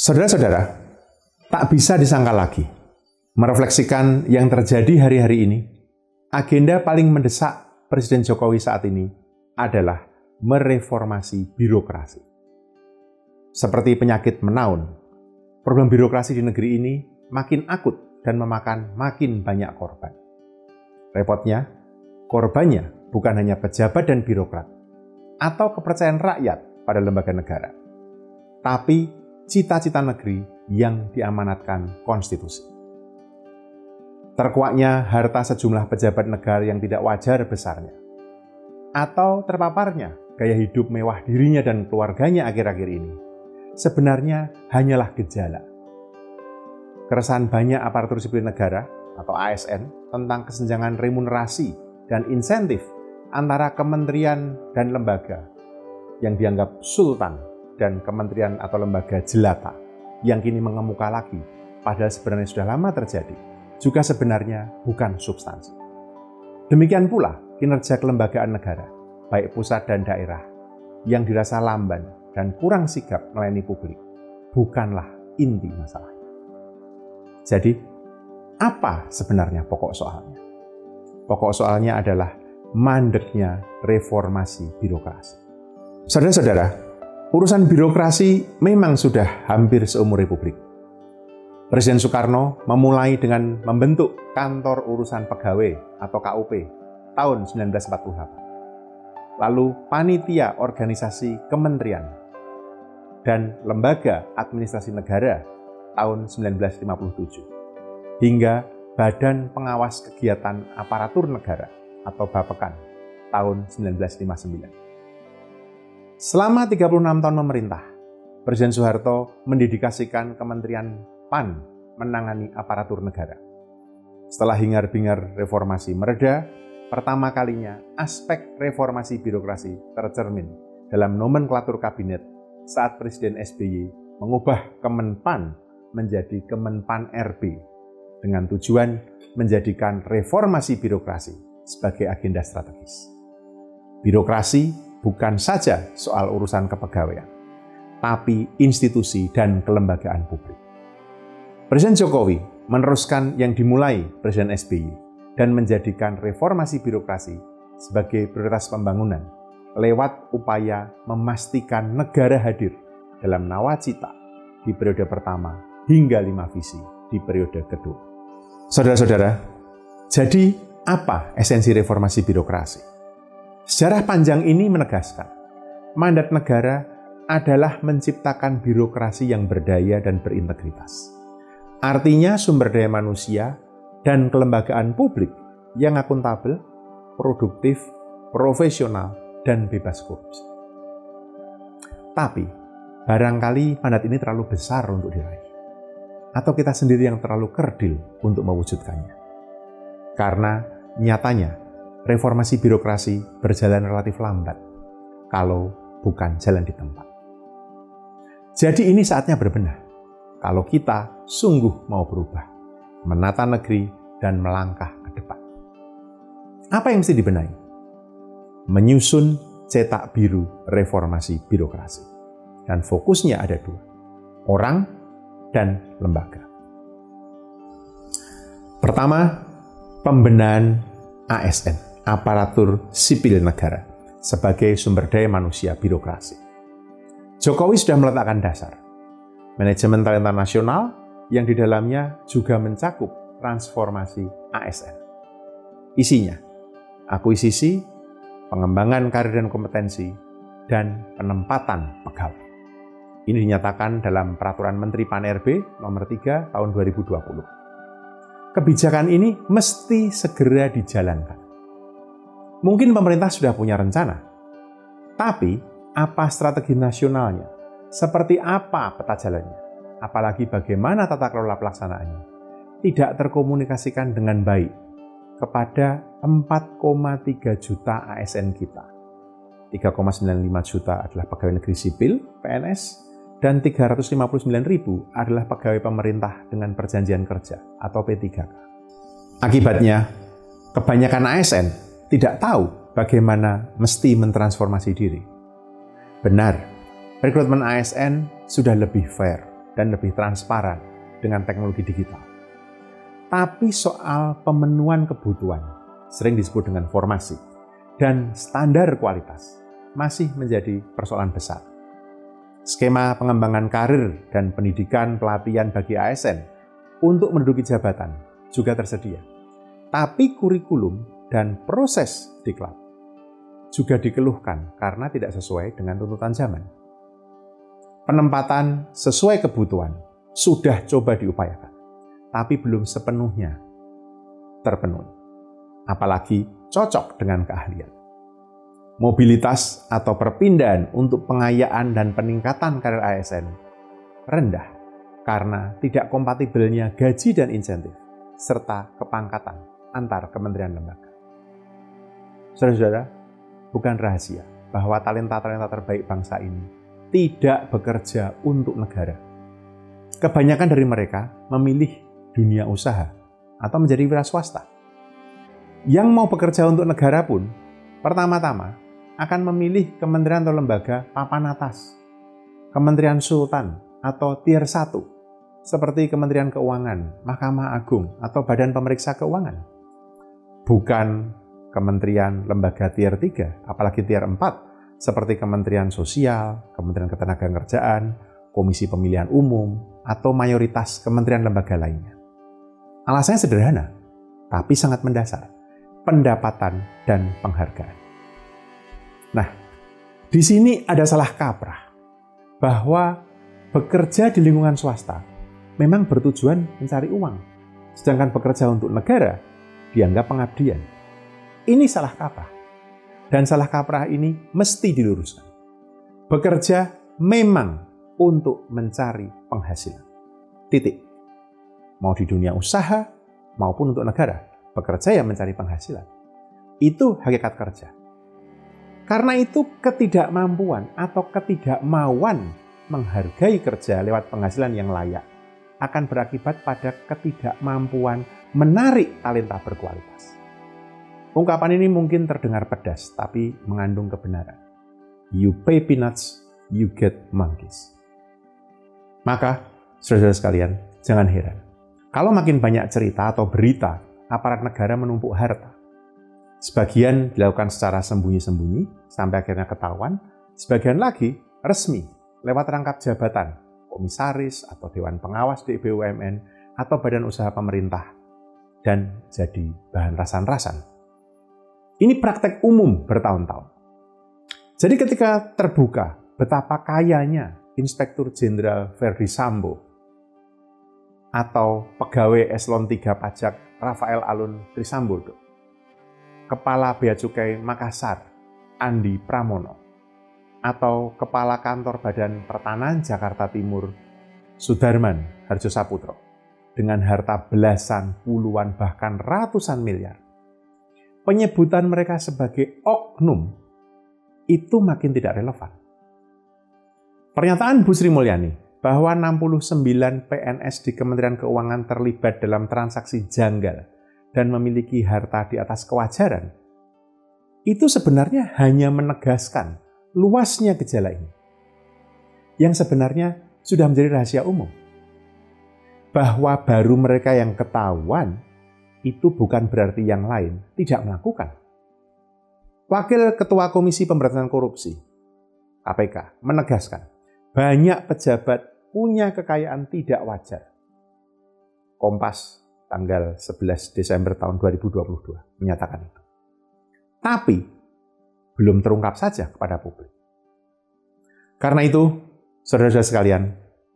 Saudara-saudara, tak bisa disangka lagi. Merefleksikan yang terjadi hari-hari ini, agenda paling mendesak Presiden Jokowi saat ini adalah mereformasi birokrasi. Seperti penyakit menaun, problem birokrasi di negeri ini makin akut dan memakan makin banyak korban. Repotnya, korbannya bukan hanya pejabat dan birokrat atau kepercayaan rakyat pada lembaga negara, tapi cita-cita negeri yang diamanatkan konstitusi. Terkuaknya harta sejumlah pejabat negara yang tidak wajar besarnya, atau terpaparnya gaya hidup mewah dirinya dan keluarganya akhir-akhir ini, sebenarnya hanyalah gejala. Keresahan banyak aparatur sipil negara atau ASN tentang kesenjangan remunerasi dan insentif antara kementerian dan lembaga yang dianggap sultan dan kementerian atau lembaga jelata yang kini mengemuka lagi, padahal sebenarnya sudah lama terjadi, juga sebenarnya bukan substansi. Demikian pula kinerja kelembagaan negara, baik pusat dan daerah, yang dirasa lamban dan kurang sigap melayani publik, bukanlah inti masalah. Jadi, apa sebenarnya pokok soalnya? Pokok soalnya adalah mandeknya reformasi birokrasi. Saudara-saudara, urusan birokrasi memang sudah hampir seumur republik. Presiden Soekarno memulai dengan membentuk Kantor Urusan Pegawai atau KUP tahun 1948. Lalu Panitia Organisasi Kementerian dan Lembaga Administrasi Negara tahun 1957 hingga Badan Pengawas Kegiatan Aparatur Negara atau Bapekan tahun 1959. Selama 36 tahun memerintah, Presiden Soeharto mendedikasikan Kementerian PAN menangani aparatur negara. Setelah hingar-bingar reformasi mereda, pertama kalinya aspek reformasi birokrasi tercermin dalam nomenklatur kabinet saat Presiden SBY mengubah Kemenpan menjadi Kemenpan RB dengan tujuan menjadikan reformasi birokrasi sebagai agenda strategis. Birokrasi bukan saja soal urusan kepegawaian, tapi institusi dan kelembagaan publik. Presiden Jokowi meneruskan yang dimulai Presiden SBY dan menjadikan reformasi birokrasi sebagai prioritas pembangunan lewat upaya memastikan negara hadir dalam nawacita di periode pertama hingga lima visi di periode kedua. Saudara-saudara, jadi apa esensi reformasi birokrasi? Sejarah panjang ini menegaskan, mandat negara adalah menciptakan birokrasi yang berdaya dan berintegritas. Artinya sumber daya manusia dan kelembagaan publik yang akuntabel, produktif, profesional, dan bebas korupsi. Tapi, barangkali mandat ini terlalu besar untuk diraih. Atau kita sendiri yang terlalu kerdil untuk mewujudkannya. Karena nyatanya reformasi birokrasi berjalan relatif lambat kalau bukan jalan di tempat. Jadi ini saatnya berbenah. Kalau kita sungguh mau berubah, menata negeri dan melangkah ke depan. Apa yang mesti dibenahi? Menyusun cetak biru reformasi birokrasi. Dan fokusnya ada dua, orang dan lembaga. Pertama, pembenahan ASN aparatur sipil negara sebagai sumber daya manusia birokrasi. Jokowi sudah meletakkan dasar. Manajemen talenta nasional yang di dalamnya juga mencakup transformasi ASN. Isinya, akuisisi, pengembangan karir dan kompetensi, dan penempatan pegawai. Ini dinyatakan dalam Peraturan Menteri PAN-RB nomor 3 tahun 2020. Kebijakan ini mesti segera dijalankan Mungkin pemerintah sudah punya rencana, tapi apa strategi nasionalnya? Seperti apa peta jalannya? apalagi bagaimana tata kelola pelaksanaannya, tidak terkomunikasikan dengan baik kepada 4,3 juta ASN kita. 3,95 juta adalah pegawai negeri sipil, PNS, dan 359 ribu adalah pegawai pemerintah dengan perjanjian kerja atau P3K. Akibatnya, kebanyakan ASN tidak tahu bagaimana mesti mentransformasi diri. Benar, rekrutmen ASN sudah lebih fair dan lebih transparan dengan teknologi digital. Tapi soal pemenuhan kebutuhan, sering disebut dengan formasi, dan standar kualitas masih menjadi persoalan besar. Skema pengembangan karir dan pendidikan pelatihan bagi ASN untuk menduduki jabatan juga tersedia. Tapi kurikulum dan proses diklat juga dikeluhkan karena tidak sesuai dengan tuntutan zaman. Penempatan sesuai kebutuhan sudah coba diupayakan, tapi belum sepenuhnya terpenuhi. Apalagi cocok dengan keahlian. Mobilitas atau perpindahan untuk pengayaan dan peningkatan karir ASN rendah karena tidak kompatibelnya gaji dan insentif serta kepangkatan antar kementerian lembaga. Saudara-saudara, bukan rahasia bahwa talenta-talenta terbaik bangsa ini tidak bekerja untuk negara. Kebanyakan dari mereka memilih dunia usaha atau menjadi wira swasta. Yang mau bekerja untuk negara pun, pertama-tama akan memilih kementerian atau lembaga papan atas, kementerian sultan atau tier 1, seperti Kementerian Keuangan, Mahkamah Agung, atau Badan Pemeriksa Keuangan. Bukan kementerian lembaga tier 3, apalagi tier 4, seperti Kementerian Sosial, Kementerian Ketenagakerjaan, Komisi Pemilihan Umum, atau mayoritas kementerian lembaga lainnya. Alasannya sederhana, tapi sangat mendasar, pendapatan dan penghargaan. Nah, di sini ada salah kaprah, bahwa bekerja di lingkungan swasta memang bertujuan mencari uang, sedangkan bekerja untuk negara dianggap pengabdian. Ini salah kaprah. Dan salah kaprah ini mesti diluruskan. Bekerja memang untuk mencari penghasilan. Titik. Mau di dunia usaha maupun untuk negara, bekerja yang mencari penghasilan. Itu hakikat kerja. Karena itu ketidakmampuan atau ketidakmauan menghargai kerja lewat penghasilan yang layak akan berakibat pada ketidakmampuan menarik talenta berkualitas. Ungkapan ini mungkin terdengar pedas, tapi mengandung kebenaran. You pay peanuts, you get monkeys. Maka, saudara-saudara sekalian, jangan heran. Kalau makin banyak cerita atau berita aparat negara menumpuk harta, sebagian dilakukan secara sembunyi-sembunyi sampai akhirnya ketahuan, sebagian lagi resmi lewat rangkap jabatan, komisaris atau dewan pengawas di BUMN atau badan usaha pemerintah, dan jadi bahan rasan-rasan ini praktek umum bertahun-tahun. Jadi ketika terbuka betapa kayanya Inspektur Jenderal Verdi Sambo atau pegawai eselon 3 pajak Rafael Alun Trisambodo, Kepala Bea Cukai Makassar Andi Pramono, atau Kepala Kantor Badan Pertanahan Jakarta Timur Sudarman Harjo Saputro dengan harta belasan, puluhan, bahkan ratusan miliar penyebutan mereka sebagai oknum itu makin tidak relevan. Pernyataan Bu Sri Mulyani bahwa 69 PNS di Kementerian Keuangan terlibat dalam transaksi janggal dan memiliki harta di atas kewajaran, itu sebenarnya hanya menegaskan luasnya gejala ini. Yang sebenarnya sudah menjadi rahasia umum. Bahwa baru mereka yang ketahuan itu bukan berarti yang lain tidak melakukan. Wakil Ketua Komisi Pemberantasan Korupsi KPK menegaskan banyak pejabat punya kekayaan tidak wajar. Kompas tanggal 11 Desember tahun 2022 menyatakan itu. Tapi belum terungkap saja kepada publik. Karena itu, saudara-saudara sekalian,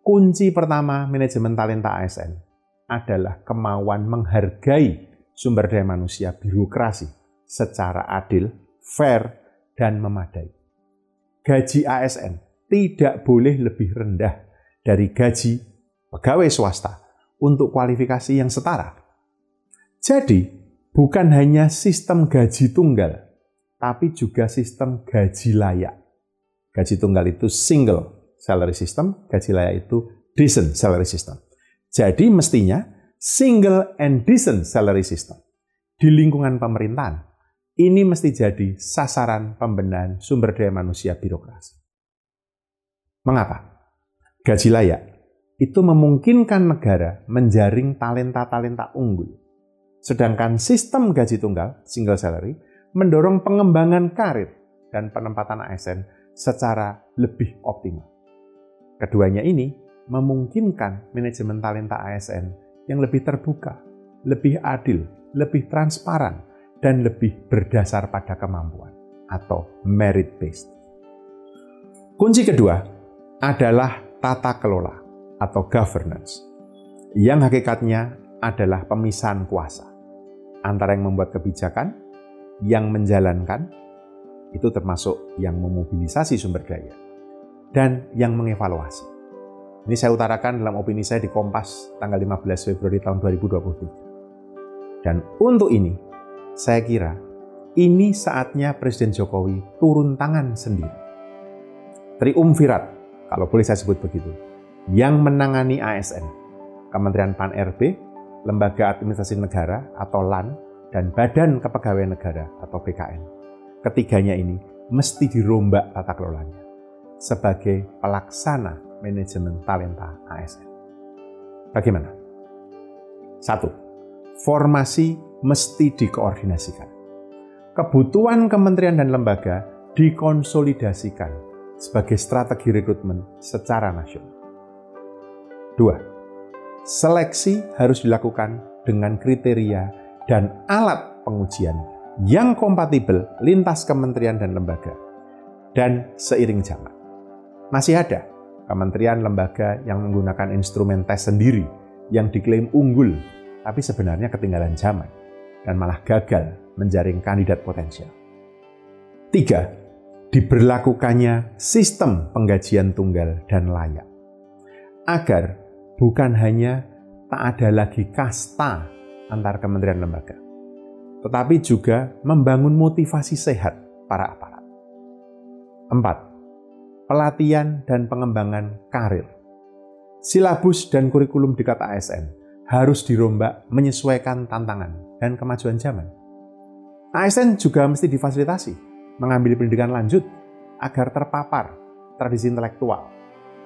kunci pertama manajemen talenta ASN adalah kemauan menghargai sumber daya manusia birokrasi secara adil, fair, dan memadai. Gaji ASN tidak boleh lebih rendah dari gaji pegawai swasta untuk kualifikasi yang setara. Jadi, bukan hanya sistem gaji tunggal, tapi juga sistem gaji layak. Gaji tunggal itu single salary system, gaji layak itu decent salary system. Jadi mestinya single and decent salary system di lingkungan pemerintahan ini mesti jadi sasaran pembenahan sumber daya manusia birokrasi. Mengapa? Gaji layak itu memungkinkan negara menjaring talenta-talenta unggul. Sedangkan sistem gaji tunggal, single salary, mendorong pengembangan karir dan penempatan ASN secara lebih optimal. Keduanya ini memungkinkan manajemen talenta ASN yang lebih terbuka, lebih adil, lebih transparan, dan lebih berdasar pada kemampuan atau merit based. Kunci kedua adalah tata kelola atau governance, yang hakikatnya adalah pemisahan kuasa antara yang membuat kebijakan, yang menjalankan, itu termasuk yang memobilisasi sumber daya, dan yang mengevaluasi. Ini saya utarakan dalam opini saya di Kompas tanggal 15 Februari tahun 2023. Dan untuk ini, saya kira ini saatnya Presiden Jokowi turun tangan sendiri. Triumvirat, kalau boleh saya sebut begitu, yang menangani ASN, Kementerian Pan-RB, Lembaga Administrasi Negara atau LAN, dan Badan Kepegawaian Negara atau BKN. Ketiganya ini mesti dirombak tata kelolanya sebagai pelaksana manajemen talenta ASN. Bagaimana? Satu, formasi mesti dikoordinasikan. Kebutuhan kementerian dan lembaga dikonsolidasikan sebagai strategi rekrutmen secara nasional. Dua, seleksi harus dilakukan dengan kriteria dan alat pengujian yang kompatibel lintas kementerian dan lembaga dan seiring zaman. Masih ada kementerian lembaga yang menggunakan instrumen tes sendiri yang diklaim unggul, tapi sebenarnya ketinggalan zaman dan malah gagal menjaring kandidat potensial. Tiga, diberlakukannya sistem penggajian tunggal dan layak. Agar bukan hanya tak ada lagi kasta antar kementerian lembaga, tetapi juga membangun motivasi sehat para aparat. Empat, pelatihan dan pengembangan karir. Silabus dan kurikulum di kata ASN harus dirombak menyesuaikan tantangan dan kemajuan zaman. ASN juga mesti difasilitasi mengambil pendidikan lanjut agar terpapar tradisi intelektual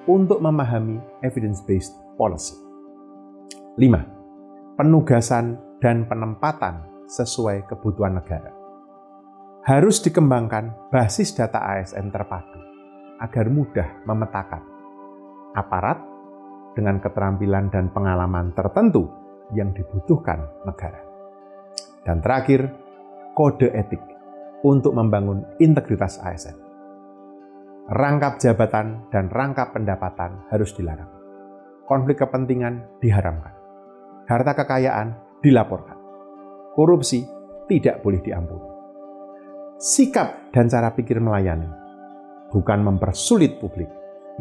untuk memahami evidence-based policy. 5. Penugasan dan penempatan sesuai kebutuhan negara. Harus dikembangkan basis data ASN terpadu agar mudah memetakan aparat dengan keterampilan dan pengalaman tertentu yang dibutuhkan negara. Dan terakhir, kode etik untuk membangun integritas ASN. Rangkap jabatan dan rangkap pendapatan harus dilarang. Konflik kepentingan diharamkan. Harta kekayaan dilaporkan. Korupsi tidak boleh diampuni. Sikap dan cara pikir melayani bukan mempersulit publik.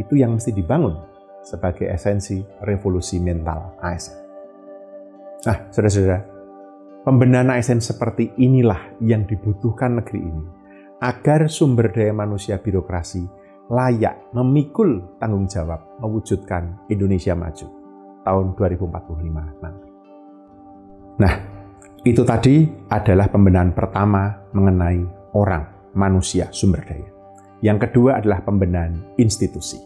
Itu yang mesti dibangun sebagai esensi revolusi mental ASN. Nah, saudara-saudara, pembenahan ASN seperti inilah yang dibutuhkan negeri ini agar sumber daya manusia birokrasi layak memikul tanggung jawab mewujudkan Indonesia maju tahun 2045 nanti. Nah, itu tadi adalah pembenahan pertama mengenai orang, manusia, sumber daya. Yang kedua adalah pembenahan institusi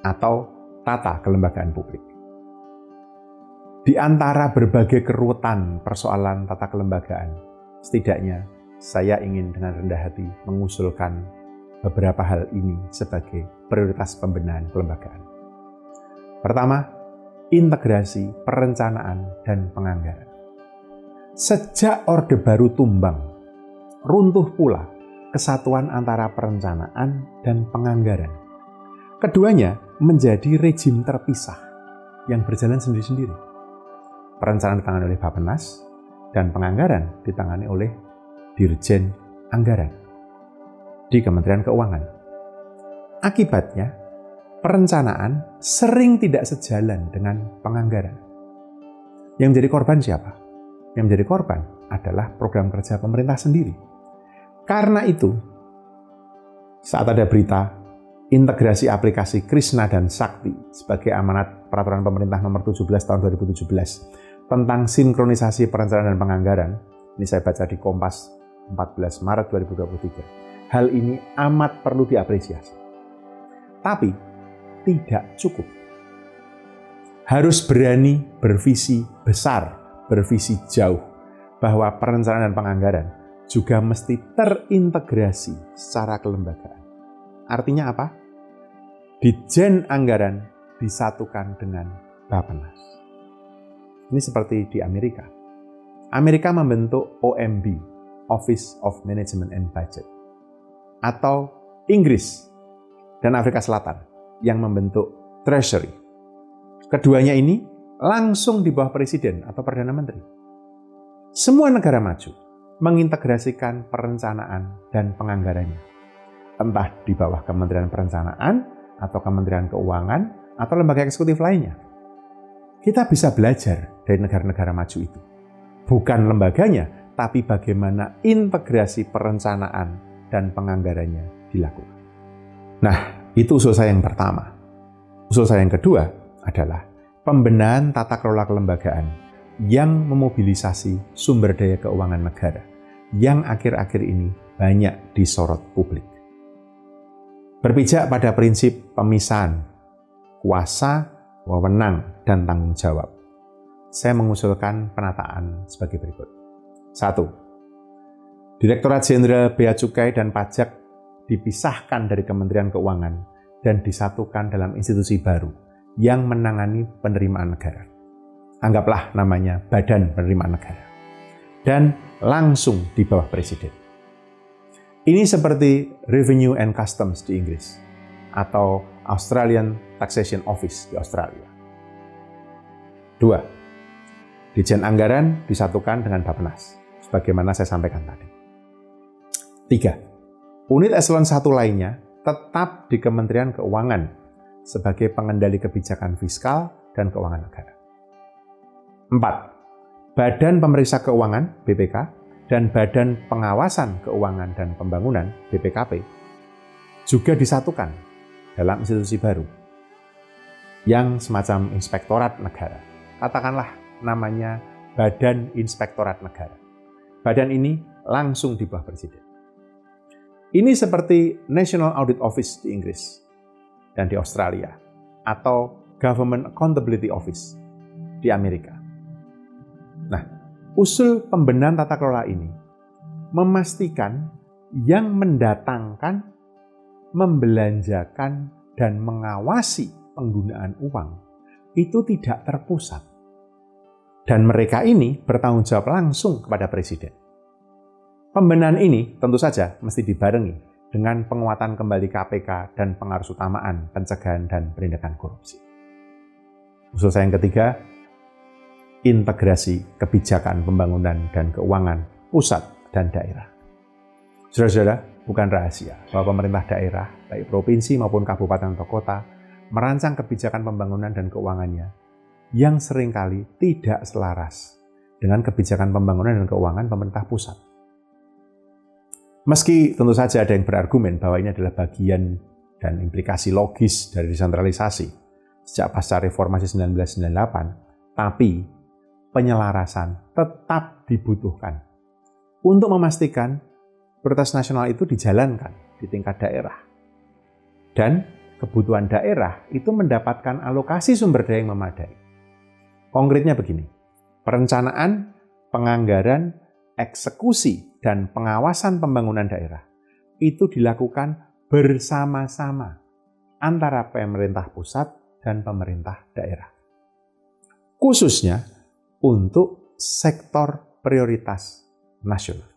atau tata kelembagaan publik. Di antara berbagai kerutan persoalan tata kelembagaan, setidaknya saya ingin dengan rendah hati mengusulkan beberapa hal ini sebagai prioritas pembenahan kelembagaan. Pertama, integrasi perencanaan dan penganggaran. Sejak Orde Baru tumbang, runtuh pula kesatuan antara perencanaan dan penganggaran. Keduanya menjadi rejim terpisah yang berjalan sendiri-sendiri. Perencanaan ditangani oleh Bappenas dan penganggaran ditangani oleh Dirjen Anggaran di Kementerian Keuangan. Akibatnya, perencanaan sering tidak sejalan dengan penganggaran. Yang menjadi korban siapa? Yang menjadi korban adalah program kerja pemerintah sendiri. Karena itu, saat ada berita integrasi aplikasi Krishna dan Sakti sebagai amanat peraturan pemerintah nomor 17 tahun 2017 tentang sinkronisasi perencanaan dan penganggaran, ini saya baca di Kompas 14 Maret 2023. Hal ini amat perlu diapresiasi. Tapi tidak cukup. Harus berani bervisi besar, bervisi jauh, bahwa perencanaan dan penganggaran juga mesti terintegrasi secara kelembagaan. Artinya apa? Dijen anggaran disatukan dengan Bapenas. Ini seperti di Amerika. Amerika membentuk OMB, Office of Management and Budget. Atau Inggris dan Afrika Selatan yang membentuk Treasury. Keduanya ini langsung di bawah presiden atau perdana menteri. Semua negara maju mengintegrasikan perencanaan dan penganggarannya. Entah di bawah Kementerian Perencanaan atau Kementerian Keuangan atau lembaga eksekutif lainnya. Kita bisa belajar dari negara-negara maju itu. Bukan lembaganya, tapi bagaimana integrasi perencanaan dan penganggarannya dilakukan. Nah, itu usul saya yang pertama. Usul saya yang kedua adalah pembenahan tata kelola kelembagaan yang memobilisasi sumber daya keuangan negara yang akhir-akhir ini banyak disorot publik. Berpijak pada prinsip pemisahan kuasa, wewenang, dan tanggung jawab. Saya mengusulkan penataan sebagai berikut. Satu, Direktorat Jenderal Bea Cukai dan Pajak dipisahkan dari Kementerian Keuangan dan disatukan dalam institusi baru yang menangani penerimaan negara. Anggaplah namanya Badan Penerimaan Negara. Dan langsung di bawah Presiden. Ini seperti Revenue and Customs di Inggris atau Australian Taxation Office di Australia. Dua, Dijen Anggaran disatukan dengan Bappenas, sebagaimana saya sampaikan tadi. Tiga, Unit eselon 1 lainnya tetap di Kementerian Keuangan sebagai pengendali kebijakan fiskal dan keuangan negara. 4. Badan Pemeriksa Keuangan BPK dan Badan Pengawasan Keuangan dan Pembangunan BPKP juga disatukan dalam institusi baru yang semacam inspektorat negara. Katakanlah namanya Badan Inspektorat Negara. Badan ini langsung di bawah Presiden. Ini seperti National Audit Office di Inggris dan di Australia, atau Government Accountability Office di Amerika. Nah, usul pembenahan tata kelola ini memastikan yang mendatangkan, membelanjakan, dan mengawasi penggunaan uang itu tidak terpusat. Dan mereka ini bertanggung jawab langsung kepada presiden. Pembenahan ini tentu saja mesti dibarengi dengan penguatan kembali KPK dan pengaruh utamaan pencegahan dan penindakan korupsi. Usul saya yang ketiga, integrasi kebijakan pembangunan dan keuangan pusat dan daerah. Saudara-saudara, bukan rahasia bahwa pemerintah daerah, baik provinsi maupun kabupaten atau kota, merancang kebijakan pembangunan dan keuangannya yang sering kali tidak selaras dengan kebijakan pembangunan dan keuangan pemerintah pusat. Meski tentu saja ada yang berargumen bahwa ini adalah bagian dan implikasi logis dari desentralisasi sejak pasca reformasi 1998, tapi penyelarasan tetap dibutuhkan untuk memastikan prioritas nasional itu dijalankan di tingkat daerah. Dan kebutuhan daerah itu mendapatkan alokasi sumber daya yang memadai. Konkretnya begini, perencanaan, penganggaran, eksekusi, dan pengawasan pembangunan daerah itu dilakukan bersama-sama antara pemerintah pusat dan pemerintah daerah. Khususnya untuk sektor prioritas nasional.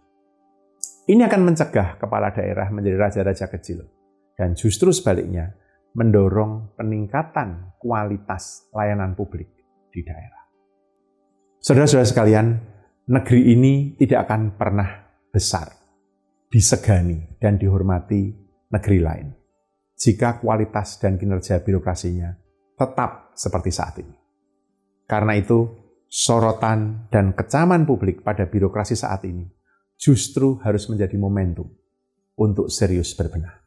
Ini akan mencegah kepala daerah menjadi raja-raja kecil dan justru sebaliknya mendorong peningkatan kualitas layanan publik di daerah. Saudara-saudara sekalian, negeri ini tidak akan pernah besar, disegani dan dihormati negeri lain. jika kualitas dan kinerja birokrasinya tetap seperti saat ini. Karena itu, sorotan dan kecaman publik pada birokrasi saat ini justru harus menjadi momentum untuk serius berbenah.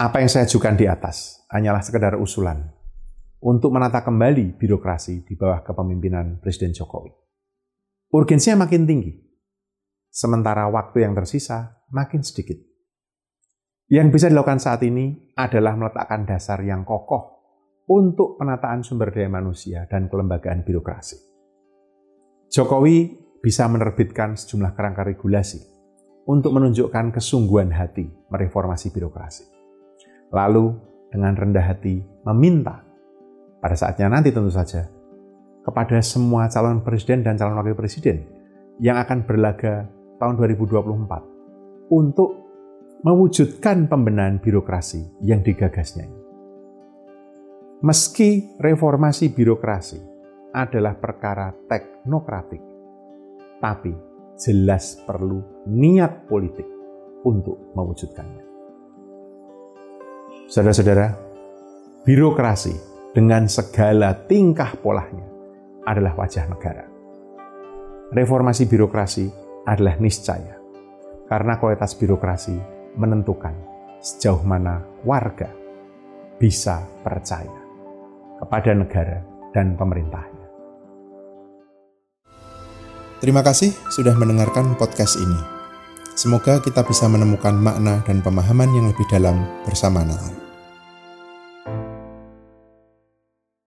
Apa yang saya ajukan di atas hanyalah sekedar usulan untuk menata kembali birokrasi di bawah kepemimpinan Presiden Jokowi. Urgensinya makin tinggi, sementara waktu yang tersisa makin sedikit. Yang bisa dilakukan saat ini adalah meletakkan dasar yang kokoh untuk penataan sumber daya manusia dan kelembagaan birokrasi. Jokowi bisa menerbitkan sejumlah kerangka regulasi untuk menunjukkan kesungguhan hati mereformasi birokrasi. Lalu, dengan rendah hati, meminta pada saatnya nanti tentu saja kepada semua calon presiden dan calon wakil presiden yang akan berlaga tahun 2024 untuk mewujudkan pembenahan birokrasi yang digagasnya Meski reformasi birokrasi adalah perkara teknokratik, tapi jelas perlu niat politik untuk mewujudkannya. Saudara-saudara, birokrasi dengan segala tingkah polanya adalah wajah negara. Reformasi birokrasi adalah niscaya, karena kualitas birokrasi menentukan sejauh mana warga bisa percaya kepada negara dan pemerintahnya. Terima kasih sudah mendengarkan podcast ini. Semoga kita bisa menemukan makna dan pemahaman yang lebih dalam bersama Natal.